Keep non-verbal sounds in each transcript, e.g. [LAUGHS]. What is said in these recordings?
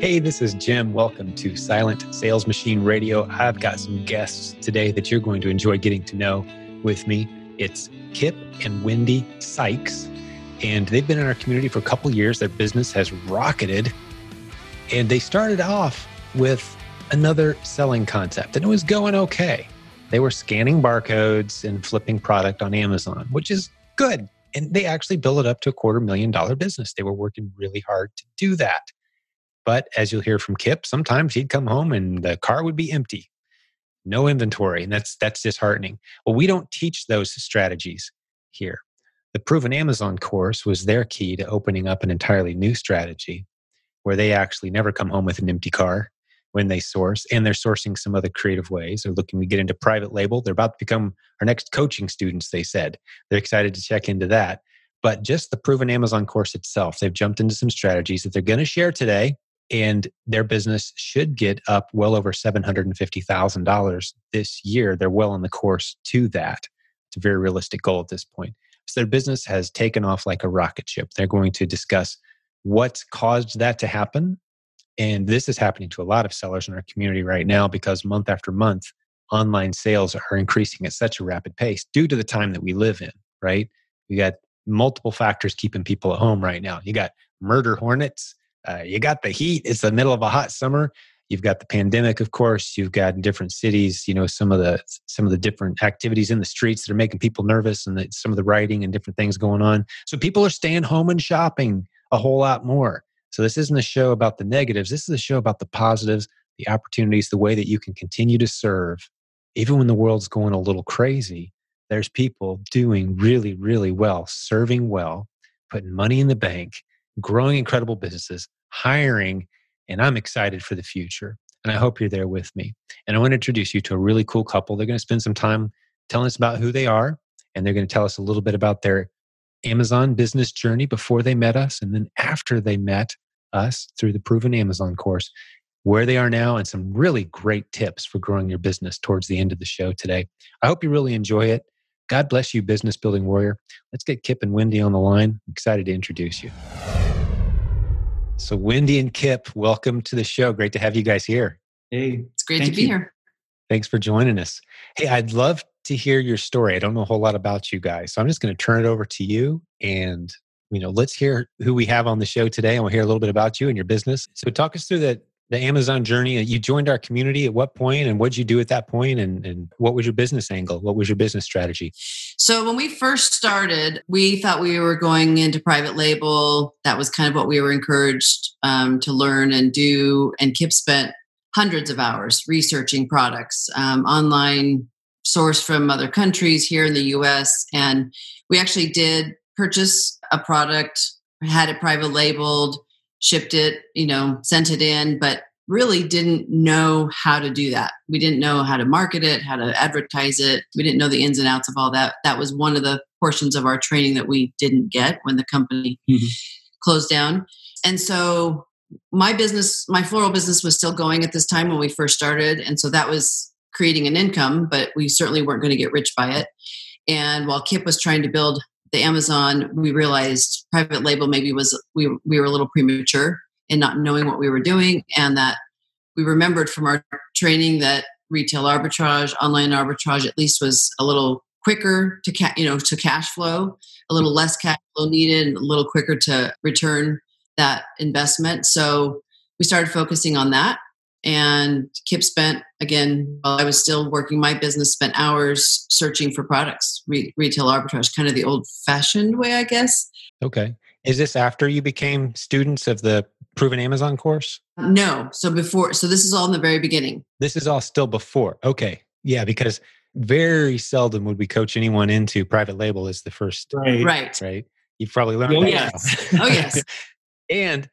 Hey, this is Jim. Welcome to Silent Sales Machine Radio. I've got some guests today that you're going to enjoy getting to know with me. It's Kip and Wendy Sykes, and they've been in our community for a couple years. Their business has rocketed, and they started off with another selling concept, and it was going okay. They were scanning barcodes and flipping product on Amazon, which is good. And they actually built it up to a quarter million dollar business. They were working really hard to do that. But as you'll hear from Kip, sometimes he'd come home and the car would be empty, no inventory, and that's that's disheartening. Well, we don't teach those strategies here. The Proven Amazon course was their key to opening up an entirely new strategy where they actually never come home with an empty car when they source and they're sourcing some other creative ways. They're looking to get into private label. They're about to become our next coaching students they said. They're excited to check into that. But just the proven amazon course itself they've jumped into some strategies that they're going to share today and their business should get up well over $750,000 this year. They're well on the course to that. It's a very realistic goal at this point. So their business has taken off like a rocket ship. They're going to discuss what caused that to happen. And this is happening to a lot of sellers in our community right now because month after month, online sales are increasing at such a rapid pace due to the time that we live in, right? We got multiple factors keeping people at home right now. You got murder hornets, uh, you got the heat. It's the middle of a hot summer. You've got the pandemic, of course. You've got in different cities, you know, some of the some of the different activities in the streets that are making people nervous, and the, some of the writing and different things going on. So people are staying home and shopping a whole lot more. So this isn't a show about the negatives. This is a show about the positives, the opportunities, the way that you can continue to serve, even when the world's going a little crazy. There's people doing really, really well, serving well, putting money in the bank, growing incredible businesses, hiring, and I'm excited for the future. And I hope you're there with me. And I want to introduce you to a really cool couple. They're going to spend some time telling us about who they are, and they're going to tell us a little bit about their Amazon business journey before they met us, and then after they met us through the Proven Amazon course, where they are now, and some really great tips for growing your business towards the end of the show today. I hope you really enjoy it. God bless you, business building warrior. Let's get Kip and Wendy on the line. I'm excited to introduce you. So, Wendy and Kip, welcome to the show. Great to have you guys here. Hey, it's great to be you. here. Thanks for joining us. Hey, I'd love to hear your story. I don't know a whole lot about you guys, so I'm just going to turn it over to you and you know, let's hear who we have on the show today, and we'll hear a little bit about you and your business. So, talk us through the the Amazon journey. You joined our community at what point, and what did you do at that point, and and what was your business angle? What was your business strategy? So, when we first started, we thought we were going into private label. That was kind of what we were encouraged um, to learn and do. And Kip spent hundreds of hours researching products um, online, sourced from other countries here in the U.S. And we actually did purchase a product, had it private labeled shipped it, you know, sent it in, but really didn't know how to do that. We didn't know how to market it, how to advertise it. We didn't know the ins and outs of all that. That was one of the portions of our training that we didn't get when the company mm-hmm. closed down. And so my business, my floral business was still going at this time when we first started. And so that was creating an income, but we certainly weren't going to get rich by it. And while Kip was trying to build the Amazon, we realized private label maybe was we we were a little premature in not knowing what we were doing, and that we remembered from our training that retail arbitrage, online arbitrage, at least was a little quicker to ca- you know to cash flow, a little less cash flow needed, a little quicker to return that investment. So we started focusing on that and Kip spent, again, while I was still working my business, spent hours searching for products, re- retail arbitrage, kind of the old fashioned way, I guess. Okay. Is this after you became students of the Proven Amazon course? No. So before, so this is all in the very beginning. This is all still before. Okay. Yeah, because very seldom would we coach anyone into private label as the first. Right. Right. Right. You've probably learned oh, yes. oh, yes. [LAUGHS] and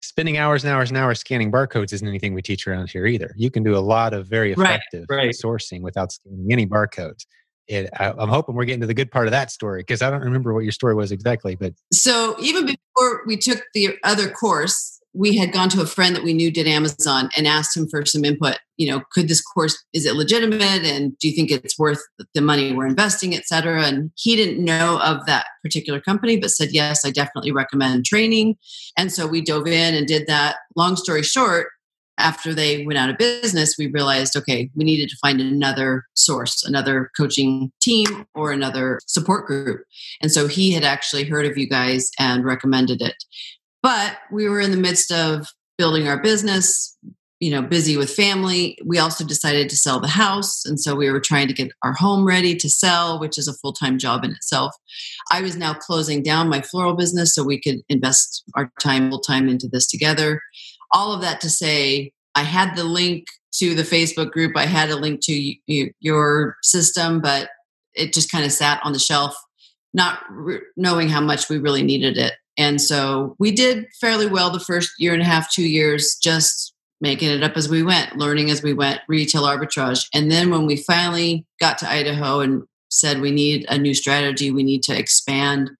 spending hours and hours and hours scanning barcodes isn't anything we teach around here either. You can do a lot of very effective right, right. sourcing without scanning any barcodes. It, I, am hoping we're getting to the good part of that story because I don't remember what your story was exactly. But so even before we took the other course, we had gone to a friend that we knew did Amazon and asked him for some input. you know, could this course, is it legitimate? And do you think it's worth the money we're investing, et cetera? And he didn't know of that particular company, but said, yes, I definitely recommend training. And so we dove in and did that. Long story short, after they went out of business, we realized, okay, we needed to find another source, another coaching team or another support group. And so he had actually heard of you guys and recommended it. But we were in the midst of building our business, you know, busy with family. We also decided to sell the house. And so we were trying to get our home ready to sell, which is a full time job in itself. I was now closing down my floral business so we could invest our time full time into this together all of that to say I had the link to the Facebook group, I had a link to your system, but it just kind of sat on the shelf, not re- knowing how much we really needed it. And so we did fairly well the first year and a half, two years, just making it up as we went, learning as we went, retail arbitrage. And then when we finally got to Idaho and said we need a new strategy, we need to expand,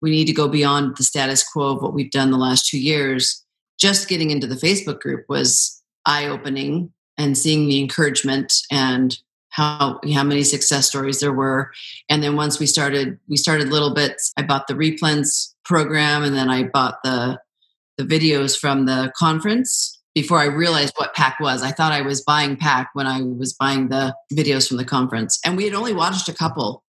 we need to go beyond the status quo of what we've done the last two years, just getting into the Facebook group was eye opening and seeing the encouragement and how how many success stories there were. And then once we started we started little bits. I bought the replens program and then i bought the the videos from the conference before i realized what PAC was i thought i was buying PAC when i was buying the videos from the conference and we had only watched a couple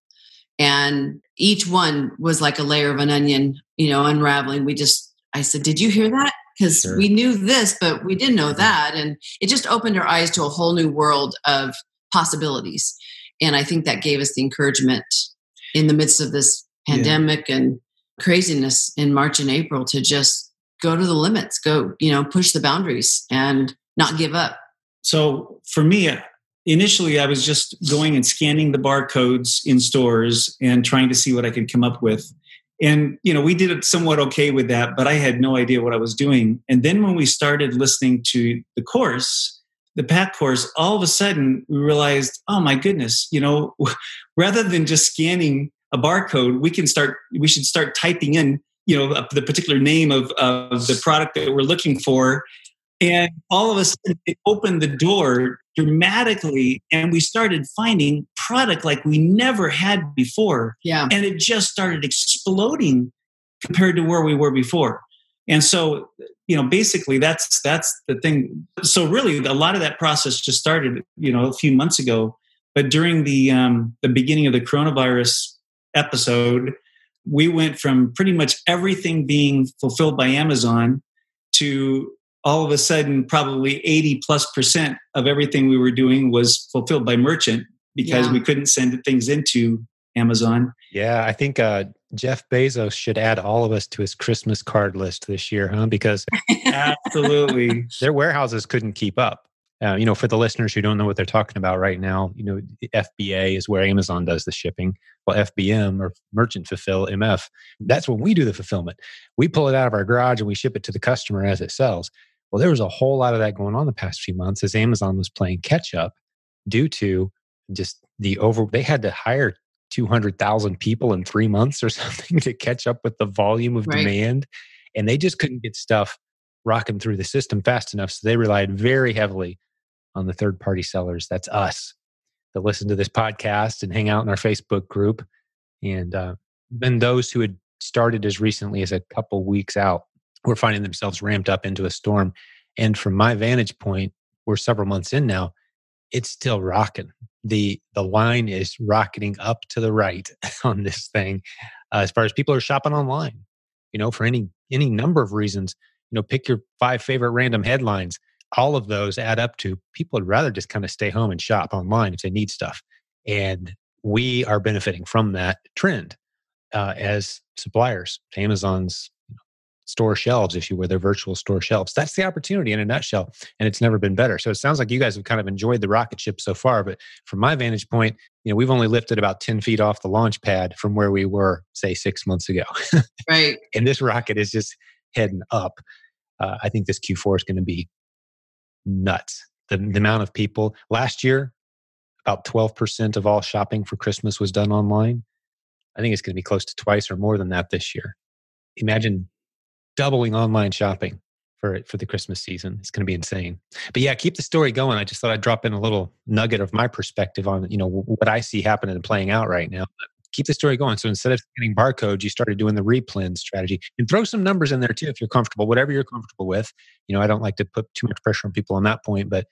and each one was like a layer of an onion you know unraveling we just i said did you hear that because sure. we knew this, but we didn't know mm-hmm. that. And it just opened our eyes to a whole new world of possibilities. And I think that gave us the encouragement in the midst of this pandemic yeah. and craziness in March and April to just go to the limits, go, you know, push the boundaries and not give up. So for me, uh, initially I was just going and scanning the barcodes in stores and trying to see what I could come up with and you know we did it somewhat okay with that but i had no idea what i was doing and then when we started listening to the course the PAC course all of a sudden we realized oh my goodness you know [LAUGHS] rather than just scanning a barcode we can start we should start typing in you know the particular name of, of the product that we're looking for and all of a sudden, it opened the door dramatically, and we started finding product like we never had before. Yeah. And it just started exploding compared to where we were before. And so, you know, basically that's that's the thing. So really, a lot of that process just started, you know, a few months ago. But during the um, the beginning of the coronavirus episode, we went from pretty much everything being fulfilled by Amazon to all of a sudden probably 80 plus percent of everything we were doing was fulfilled by merchant because yeah. we couldn't send things into Amazon. Yeah, I think uh, Jeff Bezos should add all of us to his Christmas card list this year, huh? Because [LAUGHS] absolutely, their warehouses couldn't keep up. Uh, you know, for the listeners who don't know what they're talking about right now, you know, FBA is where Amazon does the shipping. Well, FBM or Merchant Fulfill MF, that's when we do the fulfillment. We pull it out of our garage and we ship it to the customer as it sells. Well, there was a whole lot of that going on the past few months as Amazon was playing catch up due to just the over, they had to hire 200,000 people in three months or [LAUGHS] something to catch up with the volume of right. demand. And they just couldn't get stuff rocking through the system fast enough. So they relied very heavily on the third party sellers. That's us that listen to this podcast and hang out in our Facebook group. And uh, then those who had started as recently as a couple weeks out were finding themselves ramped up into a storm. And from my vantage point, we're several months in now, it's still rocking. The the line is rocketing up to the right [LAUGHS] on this thing. Uh, as far as people are shopping online, you know, for any any number of reasons, you know, pick your five favorite random headlines. All of those add up to people would rather just kind of stay home and shop online if they need stuff. And we are benefiting from that trend uh, as suppliers. Amazon's store shelves, if you were their virtual store shelves. That's the opportunity in a nutshell, and it's never been better. So it sounds like you guys have kind of enjoyed the rocket ship so far. But from my vantage point, you know, we've only lifted about 10 feet off the launch pad from where we were, say, six months ago. [LAUGHS] right. and this rocket is just heading up. Uh, I think this Q4 is going to be nuts. The, the amount of people last year, about 12% of all shopping for Christmas was done online. I think it's going to be close to twice or more than that this year. Imagine doubling online shopping for for the Christmas season. It's going to be insane. But yeah, keep the story going. I just thought I'd drop in a little nugget of my perspective on you know what I see happening and playing out right now. But keep the story going. So instead of getting barcodes, you started doing the replen strategy and throw some numbers in there too if you're comfortable. Whatever you're comfortable with. You know, I don't like to put too much pressure on people on that point, but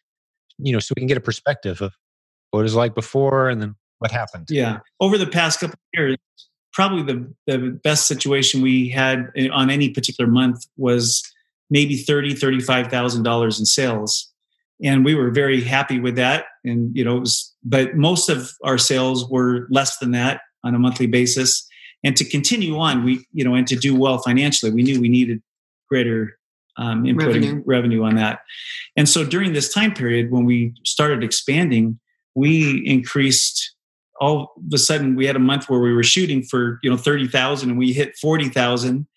you know, so we can get a perspective of what it was like before and then what happened. Yeah, over the past couple years, probably the the best situation we had on any particular month was maybe thirty thirty five thousand dollars in sales, and we were very happy with that. And you know, it was but most of our sales were less than that on a monthly basis. And to continue on, we you know, and to do well financially, we knew we needed greater um, inputting revenue. revenue on that. And so during this time period, when we started expanding, we increased all of a sudden we had a month where we were shooting for you know 30,000 and we hit 40,000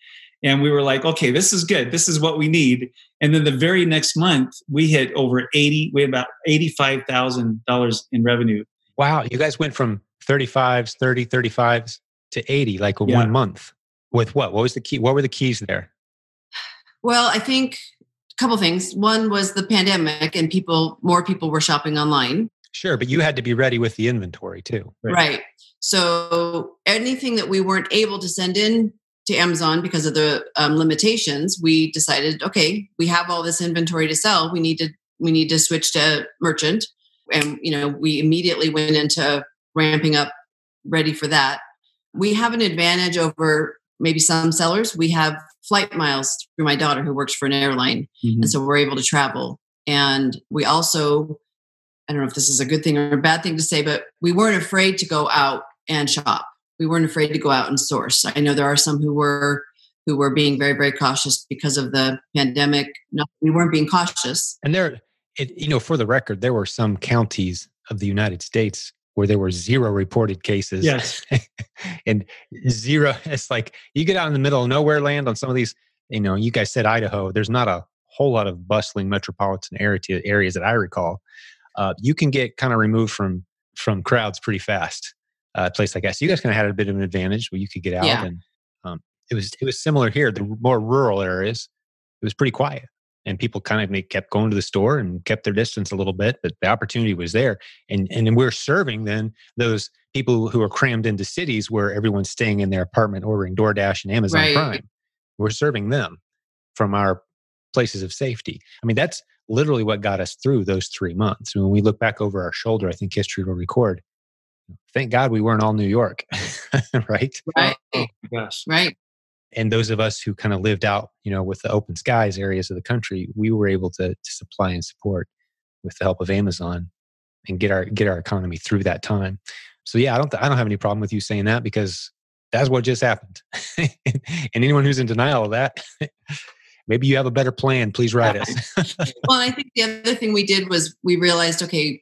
and we were like okay this is good this is what we need and then the very next month we hit over 80 we had about $85,000 in revenue wow you guys went from 35s 30 35s to 80 like yeah. one month with what what was the key what were the keys there well i think a couple things one was the pandemic and people more people were shopping online Sure, but you had to be ready with the inventory too. Right. right. So anything that we weren't able to send in to Amazon because of the um, limitations, we decided, okay, we have all this inventory to sell. We need to we need to switch to merchant, and you know we immediately went into ramping up, ready for that. We have an advantage over maybe some sellers. We have flight miles through my daughter who works for an airline, mm-hmm. and so we're able to travel. And we also I don't know if this is a good thing or a bad thing to say, but we weren't afraid to go out and shop. We weren't afraid to go out and source. I know there are some who were who were being very very cautious because of the pandemic. No, we weren't being cautious. And there, it, you know, for the record, there were some counties of the United States where there were zero reported cases. Yes, [LAUGHS] and zero. It's like you get out in the middle of nowhere land on some of these. You know, you guys said Idaho. There's not a whole lot of bustling metropolitan area areas that I recall uh, you can get kind of removed from from crowds pretty fast. Uh, a place like that. So you guys kind of had a bit of an advantage where you could get out, yeah. and um, it was it was similar here. The more rural areas, it was pretty quiet, and people kind of kept going to the store and kept their distance a little bit, but the opportunity was there. And and we're serving then those people who are crammed into cities where everyone's staying in their apartment ordering DoorDash and Amazon right. Prime. We're serving them from our places of safety. I mean, that's literally what got us through those three months. When we look back over our shoulder, I think history will record. Thank God we weren't all New York, [LAUGHS] right? Right. Oh, gosh. Right. And those of us who kind of lived out, you know, with the open skies areas of the country, we were able to, to supply and support with the help of Amazon and get our get our economy through that time. So yeah, I don't th- I don't have any problem with you saying that because that's what just happened. [LAUGHS] and anyone who's in denial of that [LAUGHS] maybe you have a better plan please write us [LAUGHS] well i think the other thing we did was we realized okay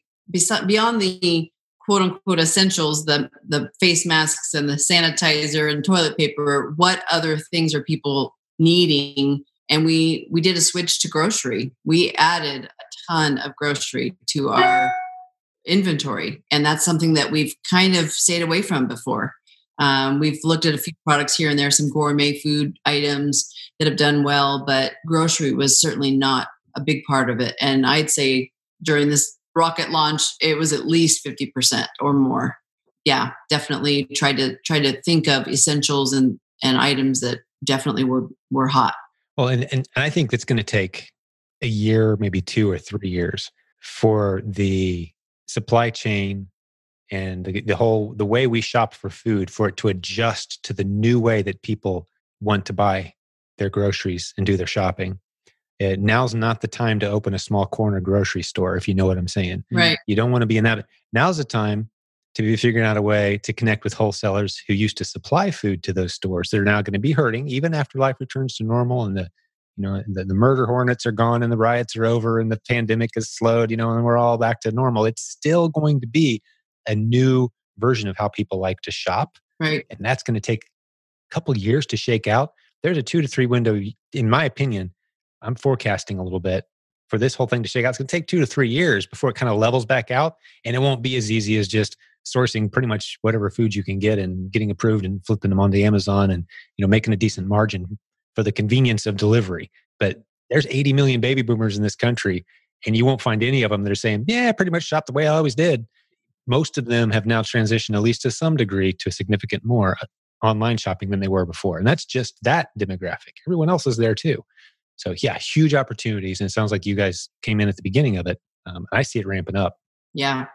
beyond the quote unquote essentials the the face masks and the sanitizer and toilet paper what other things are people needing? And we we did a switch to grocery. We added a ton of grocery to our inventory and that's something that we've kind of stayed away from before. Um, we've looked at a few products here and there some gourmet food items that have done well, but grocery was certainly not a big part of it. And I'd say during this rocket launch, it was at least 50% or more. Yeah, definitely tried to try to think of essentials and and items that definitely were were hot. Well, and and, I think it's going to take a year, maybe two or three years for the supply chain and the, the whole the way we shop for food for it to adjust to the new way that people want to buy their groceries and do their shopping. It, now's not the time to open a small corner grocery store, if you know what I'm saying. Right. You don't want to be in that. Now's the time to be figuring out a way to connect with wholesalers who used to supply food to those stores that are now going to be hurting, even after life returns to normal and the you know the, the murder hornets are gone and the riots are over and the pandemic is slowed, you know, and we're all back to normal. It's still going to be a new version of how people like to shop. Right. And that's going to take a couple years to shake out there's a two to three window, in my opinion. I'm forecasting a little bit for this whole thing to shake out. It's going to take two to three years before it kind of levels back out. And it won't be as easy as just sourcing pretty much whatever food you can get and getting approved and flipping them onto Amazon and, you know, making a decent margin for the convenience of delivery. But there's 80 million baby boomers in this country, and you won't find any of them that are saying, "Yeah, pretty much shop the way I always did." Most of them have now transitioned, at least to some degree, to a significant more uh, online shopping than they were before, and that's just that demographic. Everyone else is there too. So yeah, huge opportunities, and it sounds like you guys came in at the beginning of it. Um, I see it ramping up. Yeah,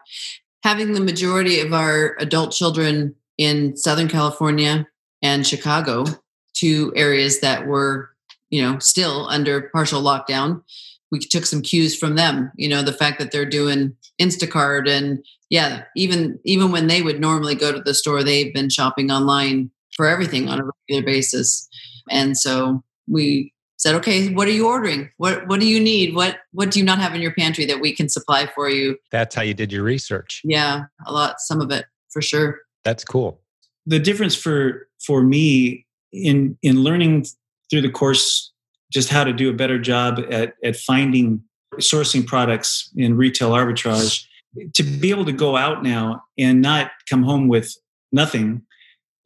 having the majority of our adult children in Southern California and Chicago, two areas that were, you know, still under partial lockdown. We took some cues from them. You know, the fact that they're doing Instacart and yeah, even even when they would normally go to the store, they've been shopping online for everything on a regular basis. And so we said, okay, what are you ordering? What what do you need? What what do you not have in your pantry that we can supply for you? That's how you did your research. Yeah, a lot, some of it for sure. That's cool. The difference for for me in in learning through the course just how to do a better job at at finding sourcing products in retail arbitrage to be able to go out now and not come home with nothing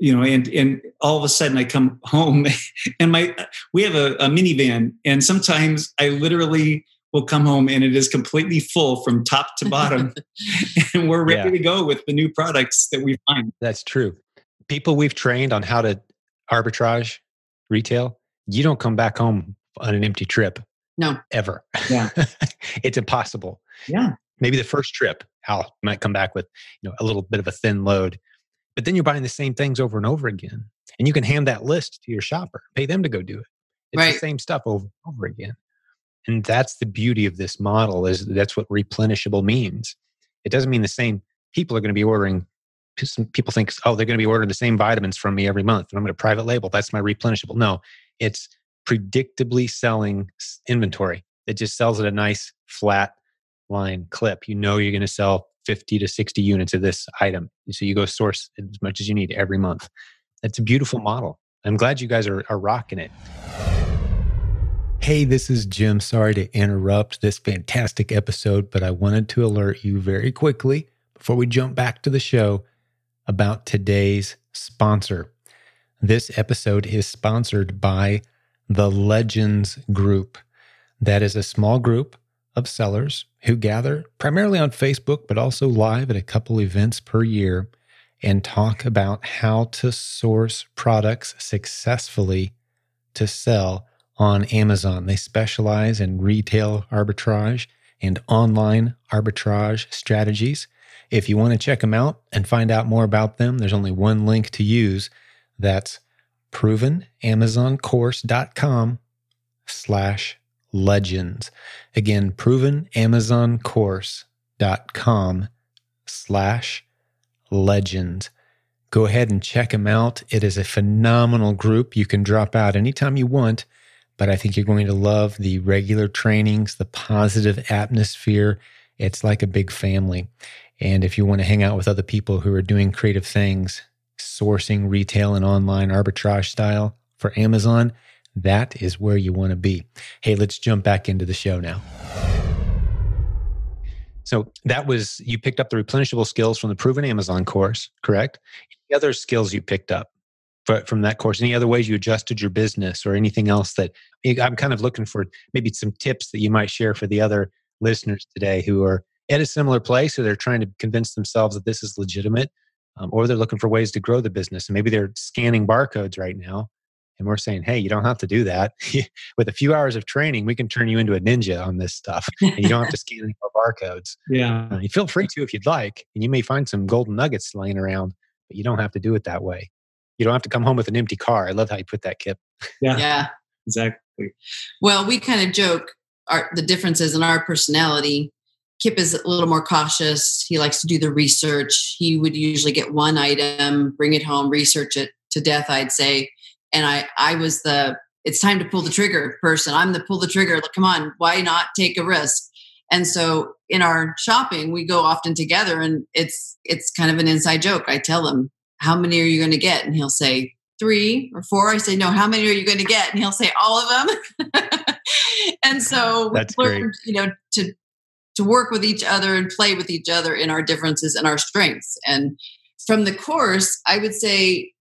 you know and and all of a sudden i come home [LAUGHS] and my we have a, a minivan and sometimes i literally will come home and it is completely full from top to bottom [LAUGHS] [LAUGHS] and we're ready yeah. to go with the new products that we find. That's true. People we've trained on how to arbitrage retail you don't come back home on an empty trip no. ever. Yeah. It's impossible. Yeah. Maybe the first trip hal might come back with you know a little bit of a thin load but then you're buying the same things over and over again. And you can hand that list to your shopper, pay them to go do it. It's right. the same stuff over and over again. And that's the beauty of this model is that's what replenishable means. It doesn't mean the same people are going to be ordering some people think oh they're going to be ordering the same vitamins from me every month and i'm going to private label that's my replenishable no it's predictably selling inventory that just sells at a nice flat line clip you know you're going to sell 50 to 60 units of this item. So you go source as much as you need every month. That's a beautiful model. I'm glad you guys are, are rocking it. Hey, this is Jim. Sorry to interrupt this fantastic episode, but I wanted to alert you very quickly before we jump back to the show about today's sponsor. This episode is sponsored by the Legends Group. That is a small group of sellers who gather primarily on Facebook, but also live at a couple events per year and talk about how to source products successfully to sell on Amazon. They specialize in retail arbitrage and online arbitrage strategies. If you want to check them out and find out more about them, there's only one link to use. That's provenamazoncourse.com slash legends. Again, provenamazoncourse.com slash legends. Go ahead and check them out. It is a phenomenal group. You can drop out anytime you want, but I think you're going to love the regular trainings, the positive atmosphere. It's like a big family. And if you want to hang out with other people who are doing creative things, sourcing retail and online arbitrage style for Amazon, that is where you want to be. Hey, let's jump back into the show now. So that was you picked up the replenishable skills from the proven Amazon course, correct? Any other skills you picked up from that course? Any other ways you adjusted your business or anything else that I'm kind of looking for maybe some tips that you might share for the other listeners today who are at a similar place or they're trying to convince themselves that this is legitimate um, or they're looking for ways to grow the business and maybe they're scanning barcodes right now and we're saying, hey, you don't have to do that. [LAUGHS] With a few hours of training, we can turn you into a ninja on this stuff. [LAUGHS] And you don't have to scan any more barcodes. Yeah. Uh, you feel free to if you'd like. And you may find some golden nuggets laying around, but you don't have to do it that way. You don't have to come home with an empty car. I love how you put that, Kip. Yeah. Yeah. Exactly. Well, we kind of joke our, the differences in our personality. Kip is a little more cautious. He likes to do the research. He would usually get one item, bring it home, research it to death, I'd say and I I was the it's time to pull the trigger person. I'm the pull the trigger. Like, come on, why not take a risk? And so in our shopping, we go often together, and it's it's kind of an inside joke. I tell him, "How many are you going to get?" And he'll say three or four. I say, "No, how many are you going to get?" And he'll say, "All of them." [LAUGHS] and so that's we learned, great. you know, to to work with each other and play with each other in our differences and our strengths. And from the course, I would say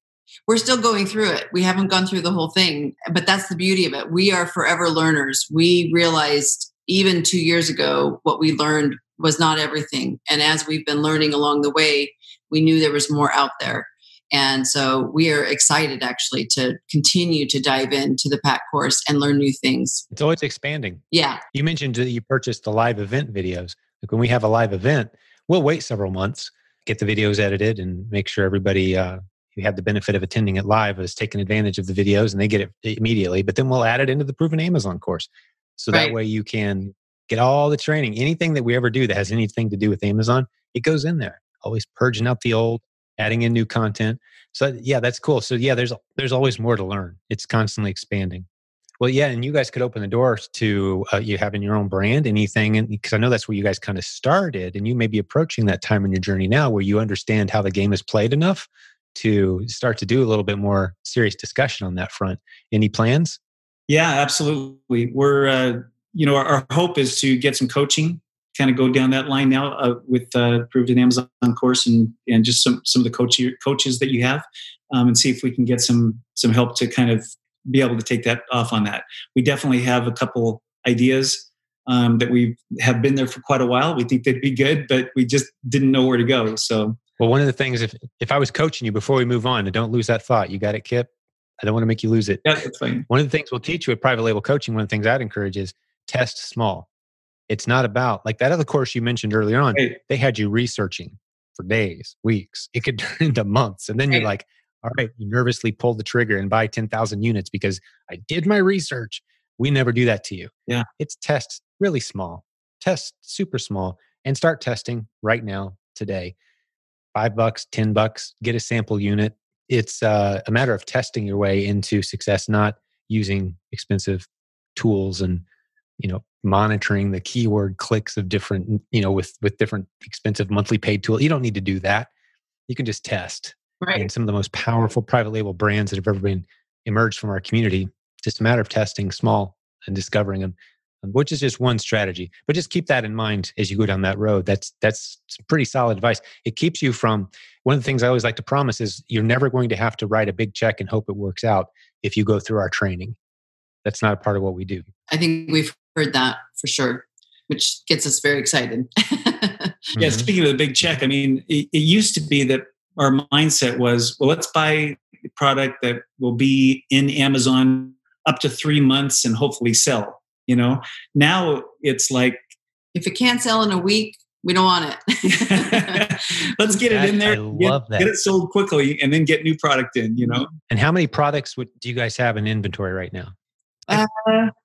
we're still going through it. We haven't gone through the whole thing, but that's the beauty of it. We are forever learners. We realized even two years ago what we learned was not everything. And as we've been learning along the way, we knew there was more out there. And so we are excited actually to continue to dive into the PAC course and learn new things. It's always expanding. Yeah. You mentioned that you purchased the live event videos. Like when we have a live event, we'll wait several months, get the videos edited, and make sure everybody uh, who had the benefit of attending it live has taken advantage of the videos and they get it immediately. But then we'll add it into the Proven Amazon course. So right. that way you can get all the training. Anything that we ever do that has anything to do with Amazon, it goes in there. Always purging out the old, adding in new content. So yeah, that's cool. So yeah, there's there's always more to learn. It's constantly expanding. Well, yeah, and you guys could open the doors to uh, you having your own brand, anything, and because I know that's where you guys kind of started, and you may be approaching that time in your journey now where you understand how the game is played enough to start to do a little bit more serious discussion on that front. Any plans? Yeah, absolutely. We're uh, you know our, our hope is to get some coaching kind of go down that line now uh, with uh, Proven Amazon course and and just some some of the coach, coaches that you have, um, and see if we can get some some help to kind of be able to take that off on that. We definitely have a couple ideas um, that we have been there for quite a while. We think they'd be good, but we just didn't know where to go. So, well, one of the things if if I was coaching you before we move on, and don't lose that thought. You got it, Kip. I don't want to make you lose it. That's. One of the things we'll teach you at private label coaching. One of the things I'd encourage is test small it's not about like that other course you mentioned earlier on. Right. They had you researching for days, weeks. It could [LAUGHS] turn into months. And then right. you're like, all right, you nervously pull the trigger and buy 10,000 units because I did my research. We never do that to you. Yeah. It's test really small, test super small, and start testing right now, today. Five bucks, 10 bucks, get a sample unit. It's uh, a matter of testing your way into success, not using expensive tools and you know monitoring the keyword clicks of different you know with with different expensive monthly paid tools you don't need to do that you can just test right. and some of the most powerful private label brands that have ever been emerged from our community just a matter of testing small and discovering them which is just one strategy but just keep that in mind as you go down that road that's that's pretty solid advice it keeps you from one of the things i always like to promise is you're never going to have to write a big check and hope it works out if you go through our training that's not a part of what we do i think we've heard that for sure, which gets us very excited. [LAUGHS] yeah, mm-hmm. speaking of the big check, I mean, it, it used to be that our mindset was, well, let's buy a product that will be in Amazon up to three months and hopefully sell. You know, now it's like if it can't sell in a week, we don't want it. [LAUGHS] Let's get it in there. I get, that. Get it sold quickly and then get new product in, you know. And how many products would, do you guys have in inventory right now? Uh,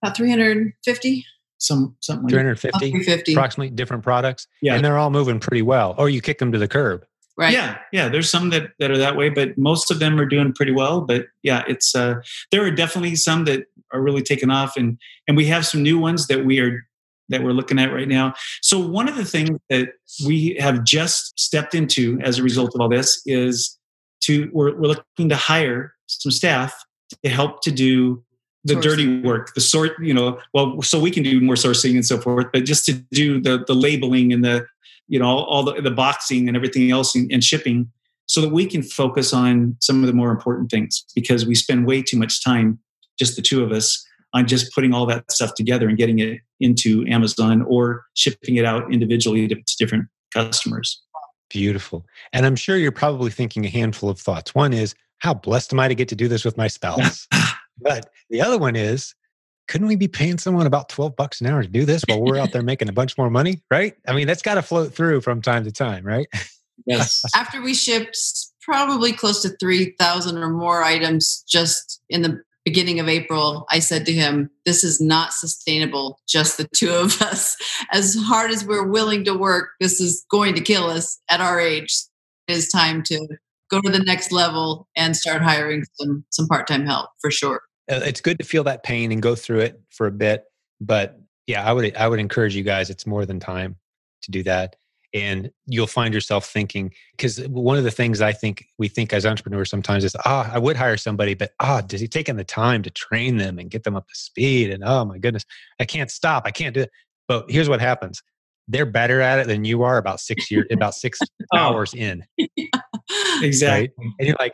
about 350. Some something 350, 350 approximately different products. Yeah. And they're all moving pretty well. Or you kick them to the curb. Right. Yeah, yeah. There's some that, that are that way, but most of them are doing pretty well. But yeah, it's uh, there are definitely some that are really taking off, and and we have some new ones that we are that we're looking at right now. So one of the things that we have just stepped into as a result of all this is to we're, we're looking to hire some staff to help to do the sourcing. dirty work, the sort, you know, well, so we can do more sourcing and so forth, but just to do the the labeling and the, you know, all the, the boxing and everything else and, and shipping so that we can focus on some of the more important things because we spend way too much time, just the two of us, on just putting all that stuff together and getting it into Amazon or shipping it out individually to, to different customers. Beautiful. And I'm sure you're probably thinking a handful of thoughts. One is, how blessed am I to get to do this with my spouse? [LAUGHS] But the other one is, couldn't we be paying someone about 12 bucks an hour to do this while we're out there [LAUGHS] making a bunch more money? Right? I mean, that's got to float through from time to time, right? Yes. [LAUGHS] After we shipped probably close to 3,000 or more items just in the beginning of April, I said to him, This is not sustainable, just the two of [LAUGHS] us. As hard as we're willing to work, this is going to kill us at our age. It is time to go to the next level and start hiring some some part-time help for sure it's good to feel that pain and go through it for a bit but yeah i would i would encourage you guys it's more than time to do that and you'll find yourself thinking because one of the things i think we think as entrepreneurs sometimes is ah i would hire somebody but ah does he taking the time to train them and get them up to speed? And oh my goodness i can't stop i can't do it. But here's what happens they're better at it than you are about six years about six [LAUGHS] hours in [LAUGHS] exactly right? and you're like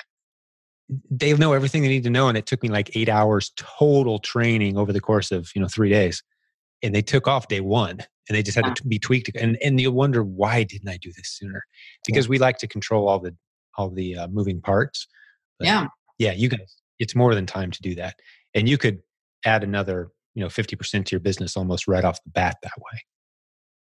they know everything they need to know. And it took me like eight hours total training over the course of, you know, three days. And they took off day one and they just had to be tweaked. And, and you wonder, why didn't I do this sooner? Because we like to control all the, all the uh, moving parts. But yeah. Yeah. You guys, it's more than time to do that. And you could add another, you know, 50% to your business almost right off the bat that way.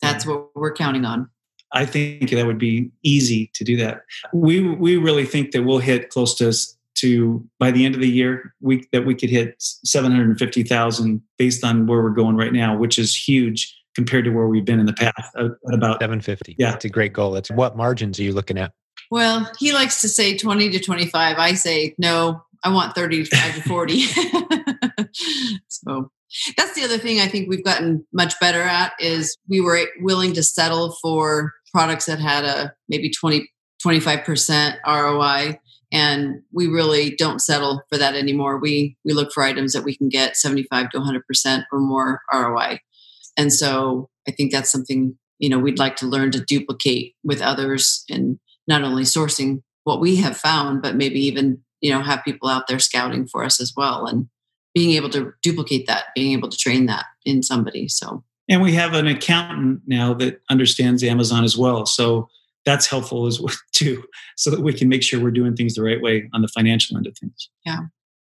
That's what we're counting on. I think that would be easy to do that. We we really think that we'll hit close to to by the end of the year we that we could hit 750,000 based on where we're going right now, which is huge compared to where we've been in the past uh, at about 750. Yeah. It's a great goal. It's what margins are you looking at? Well, he likes to say 20 to 25. I say no, I want 35 to 40. [LAUGHS] so that's the other thing I think we've gotten much better at is we were willing to settle for products that had a maybe 20 25% ROI and we really don't settle for that anymore. We we look for items that we can get 75 to 100% or more ROI. And so I think that's something, you know, we'd like to learn to duplicate with others and not only sourcing what we have found but maybe even, you know, have people out there scouting for us as well and being able to duplicate that, being able to train that in somebody. So and we have an accountant now that understands Amazon as well. So that's helpful as well [LAUGHS] too, so that we can make sure we're doing things the right way on the financial end of things. Yeah.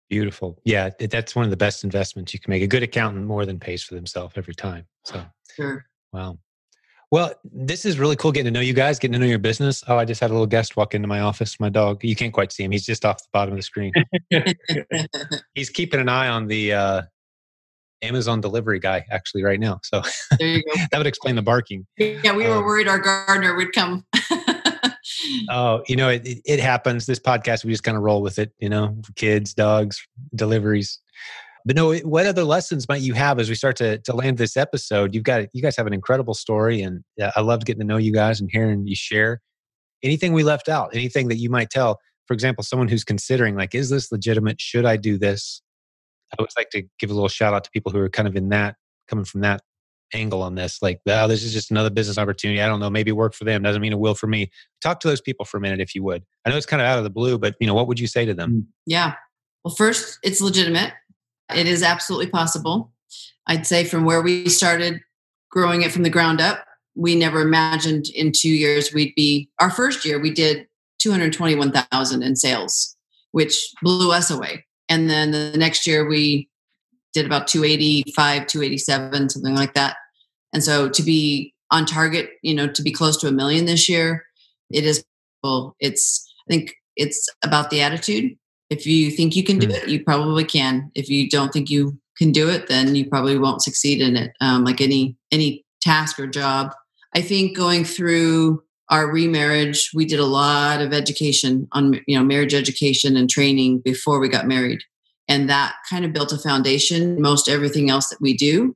Beautiful. Yeah, that's one of the best investments you can make. A good accountant more than pays for themselves every time. So, sure. Wow. Well, this is really cool getting to know you guys, getting to know your business. Oh, I just had a little guest walk into my office. My dog. You can't quite see him. He's just off the bottom of the screen. [LAUGHS] He's keeping an eye on the uh, Amazon delivery guy actually right now. So [LAUGHS] that would explain the barking. Yeah, we were um, worried our gardener would come. [LAUGHS] oh, you know, it, it happens. This podcast, we just kind of roll with it, you know, kids, dogs, deliveries. But no, what other lessons might you have as we start to, to land this episode? You've got, you guys have an incredible story and I loved getting to know you guys and hearing you share anything we left out, anything that you might tell, for example, someone who's considering like, is this legitimate? Should I do this? I always like to give a little shout out to people who are kind of in that, coming from that angle on this. Like, oh, this is just another business opportunity. I don't know, maybe work for them doesn't mean it will for me. Talk to those people for a minute if you would. I know it's kind of out of the blue, but you know, what would you say to them? Mm. Yeah. Well, first, it's legitimate. It is absolutely possible. I'd say from where we started growing it from the ground up, we never imagined in two years we'd be our first year we did 221,000 in sales, which blew us away. And then the next year we did about 285, 287, something like that. And so to be on target, you know, to be close to a million this year, it is well, it's I think it's about the attitude. If you think you can do hmm. it, you probably can. If you don't think you can do it, then you probably won't succeed in it. Um, like any any task or job. I think going through our remarriage, we did a lot of education on you know marriage education and training before we got married, and that kind of built a foundation. Most everything else that we do,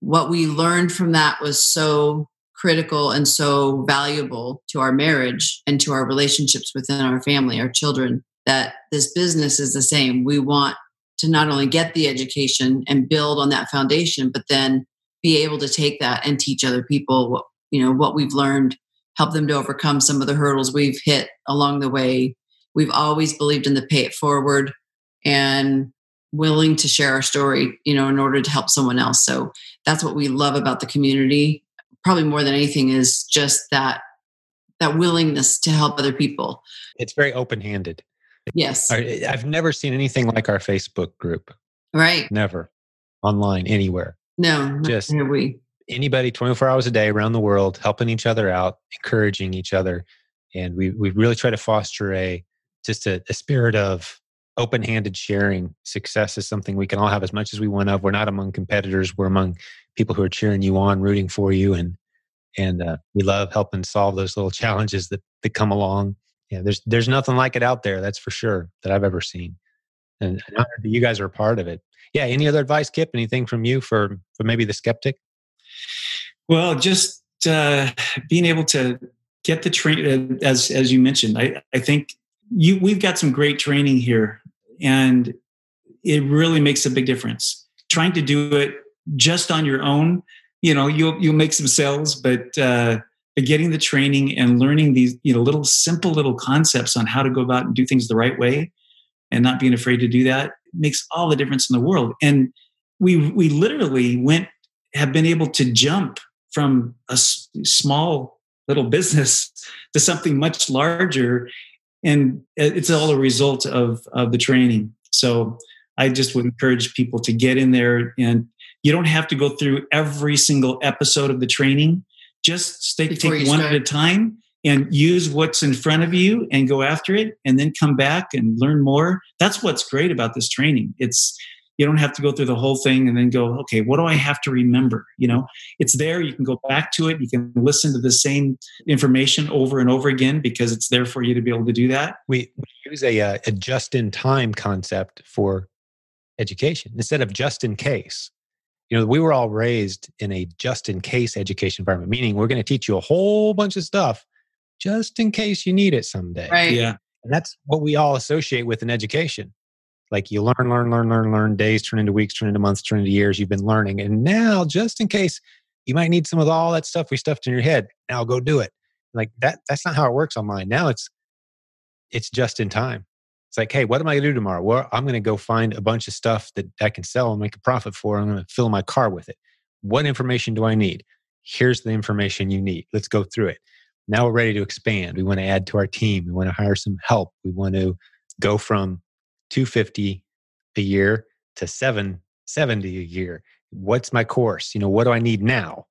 what we learned from that was so critical and so valuable to our marriage and to our relationships within our family, our children. That this business is the same. We want to not only get the education and build on that foundation, but then be able to take that and teach other people what you know what we've learned help them to overcome some of the hurdles we've hit along the way. We've always believed in the pay it forward and willing to share our story, you know, in order to help someone else. So that's what we love about the community. Probably more than anything is just that that willingness to help other people. It's very open-handed. Yes. I've never seen anything like our Facebook group. Right. Never online anywhere. No, just we anybody 24 hours a day around the world, helping each other out, encouraging each other. And we, we really try to foster a just a, a spirit of open handed sharing. Success is something we can all have as much as we want of. We're not among competitors, we're among people who are cheering you on, rooting for you. And and uh, we love helping solve those little challenges that, that come along. Yeah, there's there's nothing like it out there, that's for sure, that I've ever seen. And, and you guys are a part of it. Yeah. Any other advice, Kip? Anything from you for for maybe the skeptic? Well, just uh, being able to get the train, uh, as as you mentioned, I, I think you we've got some great training here, and it really makes a big difference. Trying to do it just on your own, you know, you'll you'll make some sales, but uh, but getting the training and learning these, you know, little simple little concepts on how to go about and do things the right way and not being afraid to do that makes all the difference in the world. And we we literally went have been able to jump from a small little business [LAUGHS] to something much larger. And it's all a result of of the training. So i just would encourage people to get in there and you don't have to go through every single episode of the training. Just stay, take one start. at a time and use what's in front of you and go after it and then come back and learn more. That's what's great about this training. It's you don't have to go through the whole thing and then go okay what do i have to remember? You know it's there. You can go back to it. You can listen to the same information over and over again because it's there for you to be able to do that. We, we use a, uh, a just in time concept for education instead of just in case you know we were all raised in a just in case education environment meaning we're going to teach you a whole bunch of stuff just in case you need it someday. Right. Yeah. And that's what we all associate with an education like you learn, learn, learn, learn, learn. Days turn into weeks, turn into months, turn into years. You've been learning. And now, just in case you might need some of all that stuff we stuffed in your head, now go do it. Like that, that's not how it works online. Now it's it's just in time. It's like, hey, what am I gonna do tomorrow? Well, I'm gonna go find a bunch of stuff that I can sell and make a profit for. I'm gonna fill my car with it. What information do I need? Here's the information you need. Let's go through it. Now we're ready to expand. We want to add to our team. We want to hire some help. We want to go from 250 a year to 770 a year. What's my course? You know what do i need now?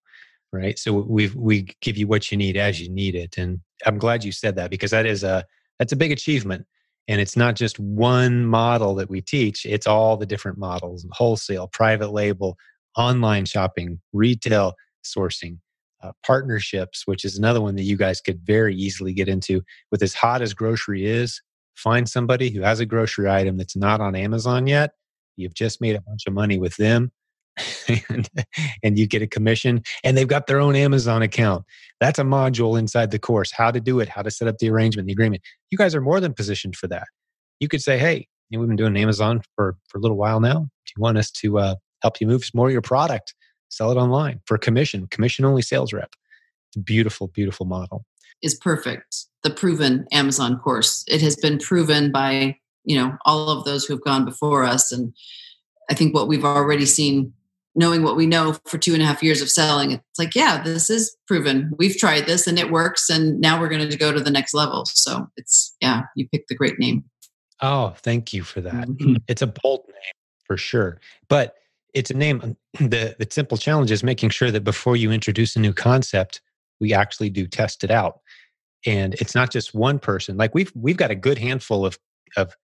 Right? So we we give you what you need as you need it and i'm glad you said that because that is a that's a big achievement. And it's not just one model that we teach it's all the different models wholesale private label online shopping retail sourcing uh, partnerships which is another one that you guys could very easily get into with as hot as grocery is find somebody who has a grocery item that's not on Amazon yet. You've just made a bunch of money with them [LAUGHS] and, and you get a commission and they've got their own Amazon account. That's a module inside the course how to do it, how to set up the arrangement, the agreement. You guys are more than positioned for that. You could say, hey, we've been doing Amazon for, for a little while now. Do you want us to uh, help you move more of your product? Sell it online for commission, commission only sales rep. It's a beautiful, beautiful model. Is perfect the proven Amazon course. It has been proven by, you know, all of those who have gone before us. And I think what we've already seen, knowing what we know for two and a half years of selling, it's like, yeah, this is proven. We've tried this and it works. And now we're going to go to the next level. So it's, yeah, you picked the great name. Oh, thank you for that. Mm-hmm. It's a bold name for sure. But it's a name. [CLEARS THROAT] The, the simple challenge is making sure that before you introduce a new concept, we actually do test it out and it's not just one person like we've we've got a good handful of of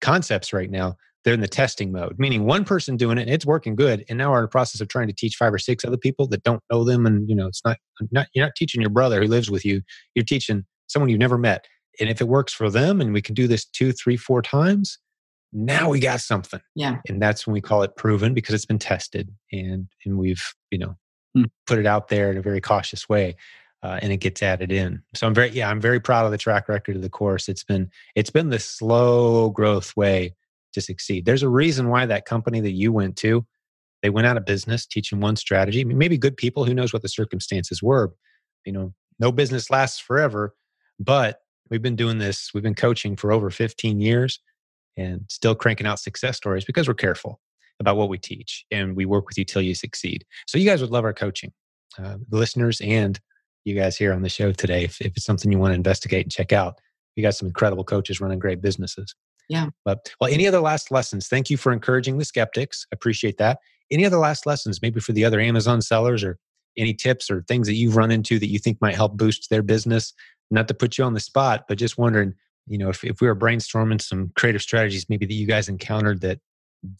concepts right now they're in the testing mode meaning one person doing it it's working good and now we're in the process of trying to teach five or six other people that don't know them and you know it's not, not you're not teaching your brother who lives with you you're teaching someone you've never met and if it works for them and we can do this two three four times now we got something yeah and that's when we call it proven because it's been tested and and we've you know hmm. put it out there in a very cautious way uh, and it gets added in. So I'm very yeah I'm very proud of the track record of the course. It's been it's been the slow growth way to succeed. There's a reason why that company that you went to they went out of business teaching one strategy. Maybe good people who knows what the circumstances were. You know, no business lasts forever, but we've been doing this. We've been coaching for over 15 years and still cranking out success stories because we're careful about what we teach and we work with you till you succeed. So you guys would love our coaching, uh, the listeners and you guys here on the show today. If, if it's something you want to investigate and check out, you got some incredible coaches running great businesses. Yeah. But well, any other last lessons? Thank you for encouraging the skeptics. I appreciate that. Any other last lessons, maybe for the other Amazon sellers or any tips or things that you've run into that you think might help boost their business? Not to put you on the spot, but just wondering, you know, if, if we were brainstorming some creative strategies maybe that you guys encountered that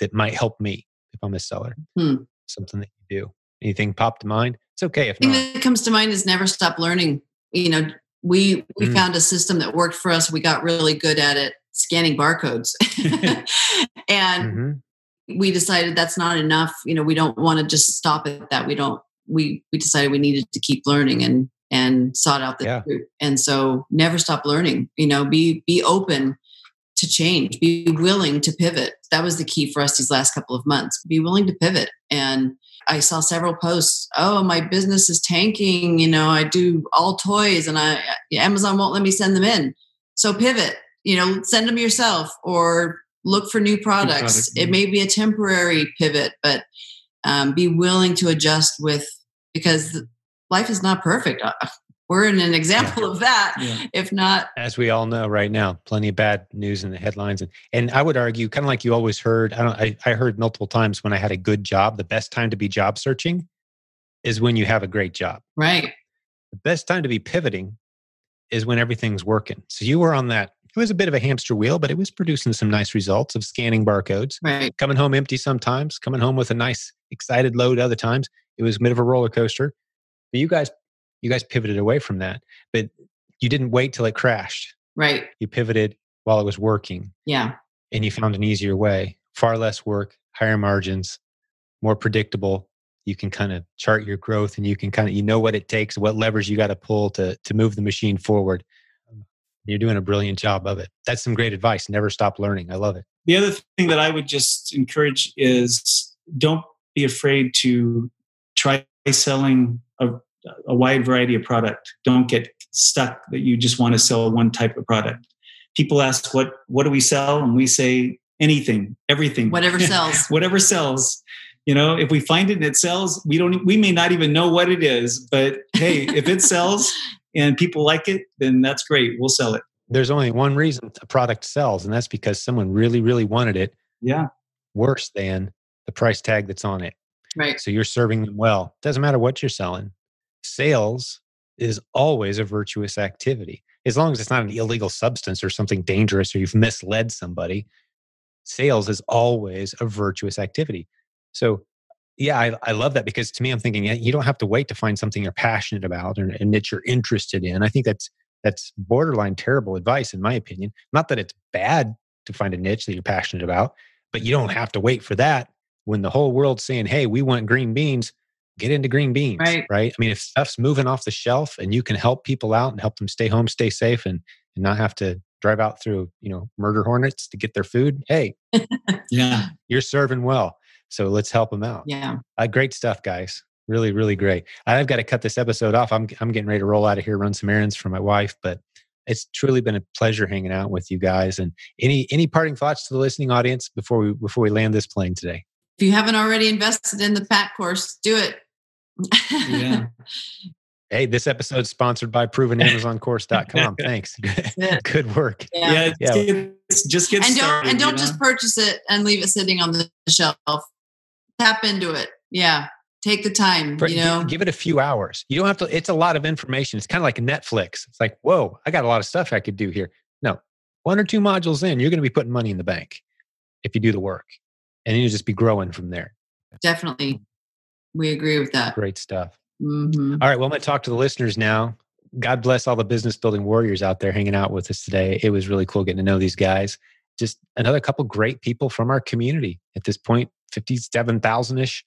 that might help me if I'm a seller. Hmm. Something that you do. Anything pop to mind? It's okay if not. That comes to mind is never stop learning. You know, we we mm. found a system that worked for us. We got really good at it, scanning barcodes, [LAUGHS] [LAUGHS] and mm-hmm. we decided that's not enough. You know, we don't want to just stop at that. We don't. We we decided we needed to keep learning and and sought out the yeah. truth. And so, never stop learning. You know, be be open to change. Be willing to pivot. That was the key for us these last couple of months. Be willing to pivot and I saw several posts. Oh, my business is tanking. You know, I do all toys, and I uh, Amazon won't let me send them in. So pivot. You know, send them yourself, or look for new products. Product, it mm-hmm. may be a temporary pivot, but um, be willing to adjust with because life is not perfect. Uh, We're in an example yeah. of that. Yeah. If not, as we all know right now, plenty of bad news in the headlines, and and I would argue, kind of like you always heard. I don't. I, I heard multiple times when I had a good job. The best time to be job searching is when you have a great job. Right. The best time to be pivoting is when everything's working. So you were on that. It was a bit of a hamster wheel, but it was producing some nice results of scanning barcodes. Right. Coming home empty sometimes, coming home with a nice excited load other times. It was a bit of a roller coaster. But you guys you guys pivoted away from that. But you didn't wait till it crashed. Right. You pivoted while it was working. Yeah. And you found an easier way. Far less work, higher margins, more predictable, you can kind of chart your growth and you can kind of you know what it takes what levers you got to pull to to move the machine forward you're doing a brilliant job of it that's some great advice never stop learning i love it the other thing that i would just encourage is don't be afraid to try selling a, a wide variety of product. Don't get stuck that you just want to sell one type of product. People ask what what do we sell? And we say anything everything. Whatever [LAUGHS] sells. Whatever sells. You know if we find it and it sells we don't we may not even know what it is but hey if it sells [LAUGHS] and people like it then that's great. We'll sell it. There's only one reason a product sells and that's because someone really really wanted it yeah. worse than the price tag that's on it. Right. So you're serving them well. Doesn't matter what you're selling sales is always a virtuous activity as long as it's not an illegal substance or something dangerous or you've misled somebody sales is always a virtuous activity so yeah, I, I love that because to me, I'm thinking you don't have to wait to find something you're passionate about or a niche you're interested in. I think that's that's borderline terrible advice, in my opinion. Not that it's bad to find a niche that you're passionate about, but you don't have to wait for that. When the whole world's saying, "Hey, we want green beans," get into green beans, right? right? I mean, if stuff's moving off the shelf and you can help people out and help them stay home, stay safe, and and not have to drive out through you know murder hornets to get their food, hey, [LAUGHS] yeah, you're serving well. So let's help them out. Yeah. Uh, great stuff, guys. Really, really great. I've got to cut this episode off. I'm, I'm getting ready to roll out of here, run some errands for my wife, but it's truly been a pleasure hanging out with you guys. And any, any parting thoughts to the listening audience before we, before we land this plane today? If you haven't already invested in the PAC course, do it. Yeah. [LAUGHS] Hey, this episode's sponsored by provenamazoncourse.com. [LAUGHS] Thanks. [LAUGHS] Good work. Yeah, yeah, yeah. just get and started. Don't, and don't just purchase it and leave it sitting on the shelf tap into it. Yeah. Take the time, you know. Give it a few hours. You don't have to, it's a lot of information. It's kind of like Netflix. It's like, whoa, I got a lot of stuff I could do here. No, one or two modules in, you're going to be putting money in the bank if you do the work. And then you just be growing from there. Definitely. We agree with that. Great stuff. Mm-hmm. All right. Well, I'm going to talk to the listeners now. God bless all the business building warriors out there hanging out with us today. It was really cool getting to know these guys. Just another couple great people from our community. At this point, 57,000 ish.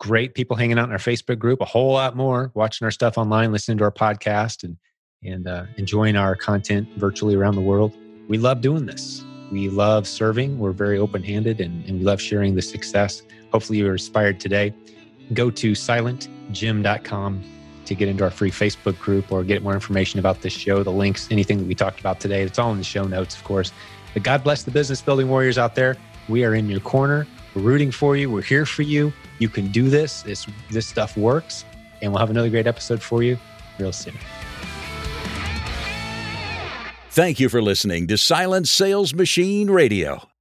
Great people hanging out in our Facebook group, a whole lot more watching our stuff online, listening to our podcast, and, and uh, enjoying our content virtually around the world. We love doing this. We love serving. We're very open handed and, and we love sharing the success. Hopefully, you are inspired today. Go to silentjim.com to get into our free Facebook group or get more information about this show, the links, anything that we talked about today. It's all in the show notes, of course. But God bless the business building warriors out there. We are in your corner. We're rooting for you. We're here for you. You can do this. This this stuff works. And we'll have another great episode for you real soon. Thank you for listening to Silent Sales Machine Radio.